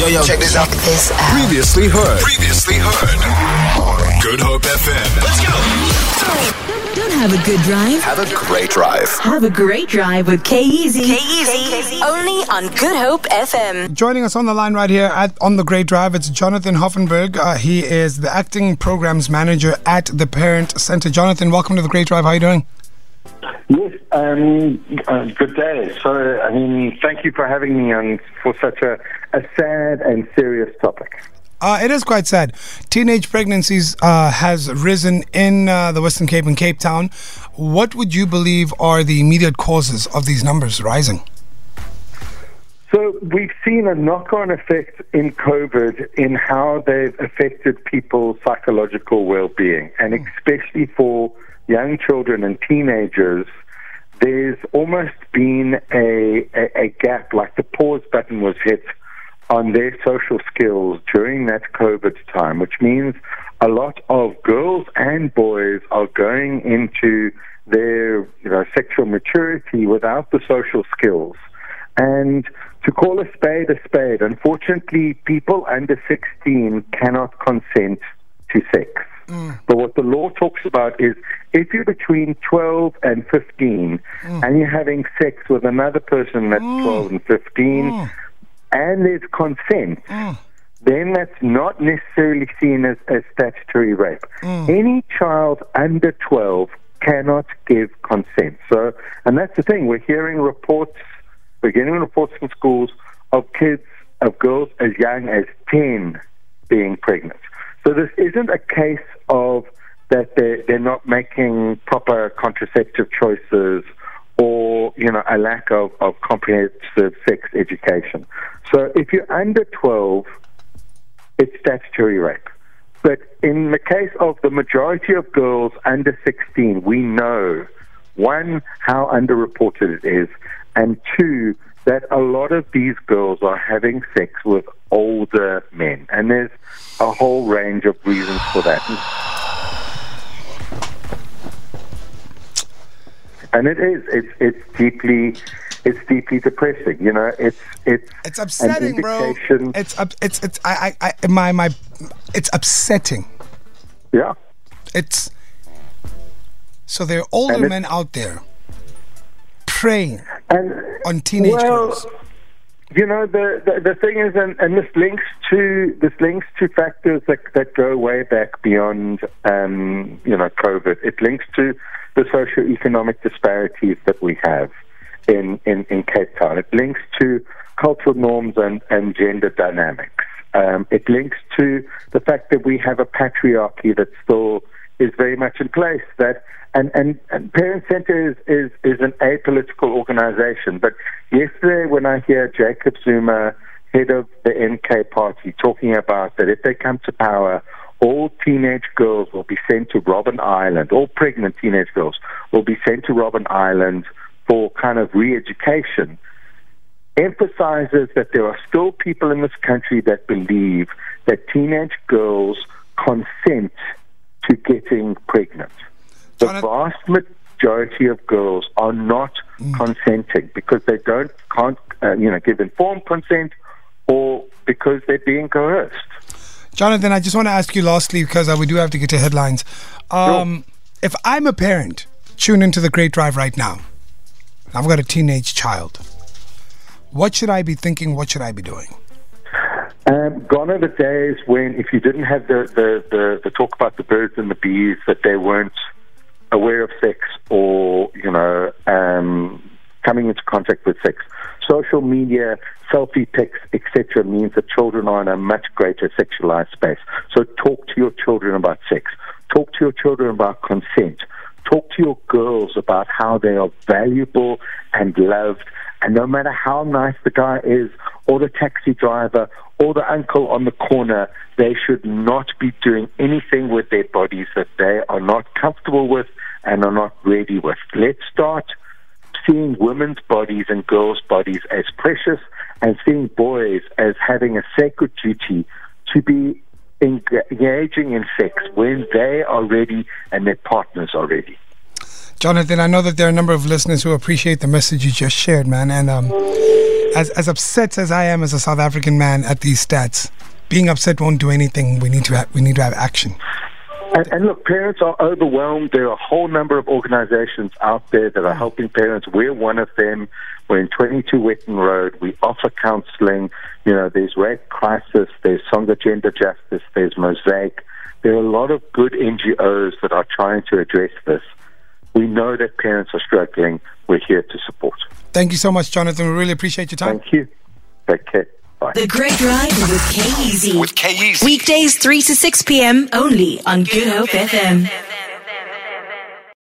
Yo, yo, check this out. This out. Previously heard. Previously heard. Good Hope FM. Let's go. Don't have a good drive. Have a great drive. Have a great drive with Kyeezi. K Easy. Only on Good Hope FM. Joining us on the line right here at on the Great Drive, it's Jonathan Hoffenberg. Uh, he is the acting programs manager at the Parent Center. Jonathan, welcome to the Great Drive. How are you doing? Yes, um, uh, good day. So, I mean, thank you for having me on for such a, a sad and serious topic. Uh, it is quite sad. Teenage pregnancies uh, has risen in uh, the Western Cape and Cape Town. What would you believe are the immediate causes of these numbers rising? So, we've seen a knock on effect in COVID in how they've affected people's psychological well being, and especially for young children and teenagers. There's almost been a, a, a gap, like the pause button was hit on their social skills during that COVID time, which means a lot of girls and boys are going into their you know, sexual maturity without the social skills. And to call a spade a spade, unfortunately, people under 16 cannot consent to sex. Mm. But what the law talks about is if you're between 12 and 15 mm. and you're having sex with another person that's mm. 12 and 15 and there's consent, then that's not necessarily seen as, as statutory rape. Any child under 12 cannot give consent. So, and that's the thing. We're hearing reports, we're getting reports from schools of kids, of girls as young as 10 being pregnant. So this isn't a case of that they're, they're not making proper contraceptive choices or, you know, a lack of, of comprehensive sex education. So if you're under 12, it's statutory rape. But in the case of the majority of girls under 16, we know, one, how underreported it is, and two, that a lot of these girls are having sex with older men. And there's a whole range of reasons for that. And it is, it's, it's deeply, it's deeply depressing. You know, it's, it's, It's upsetting, bro. It's up. It's it's I I, I my my. It's upsetting. Yeah. It's so there are older men out there preying. And on teenage well, girls. You know, the, the, the thing is, and, and this links to this links to factors that, that go way back beyond, um, you know, COVID. It links to the socioeconomic disparities that we have in, in, in Cape Town. It links to cultural norms and, and gender dynamics. Um, it links to the fact that we have a patriarchy that still is very much in place. That and and, and Parent Center is, is is an apolitical organization. But yesterday, when I hear Jacob Zuma, head of the MK Party, talking about that if they come to power, all teenage girls will be sent to Robben Island. All pregnant teenage girls will be sent to Robben Island for kind of re-education emphasizes that there are still people in this country that believe that teenage girls consent to getting pregnant. The vast majority of girls are not consenting because they don't can't uh, you know give informed consent or because they're being coerced. Jonathan, I just want to ask you lastly because uh, we do have to get to headlines. Um, If I'm a parent, tune into the Great Drive right now. I've got a teenage child. What should I be thinking? What should I be doing? Um, gone are the days when if you didn't have the, the, the, the talk about the birds and the bees, that they weren't aware of sex or, you know, um, coming into contact with sex. Social media, selfie pics, etc., means that children are in a much greater sexualized space. So talk to your children about sex. Talk to your children about consent. Talk to your girls about how they are valuable and loved. And no matter how nice the guy is, or the taxi driver, or the uncle on the corner, they should not be doing anything with their bodies that they are not comfortable with and are not ready with. Let's start seeing women's bodies and girls' bodies as precious and seeing boys as having a sacred duty to be engaging in sex when they are ready and their partners are ready. Jonathan, I know that there are a number of listeners who appreciate the message you just shared, man. And um, as as upset as I am as a South African man at these stats, being upset won't do anything. We need to have, we need to have action. And, and look, parents are overwhelmed. There are a whole number of organizations out there that are helping parents. We're one of them. We're in 22 Wetton Road. We offer counseling. You know, there's Rape Crisis, there's Sonke Gender Justice, there's Mosaic. There are a lot of good NGOs that are trying to address this. We know that parents are struggling. We're here to support. Thank you so much, Jonathan. We really appreciate your time. Thank you. Take care. Bye. The Great Drive with K Easy. With Kyeezi. Weekdays 3 to 6 p.m. only on Good Hope FM.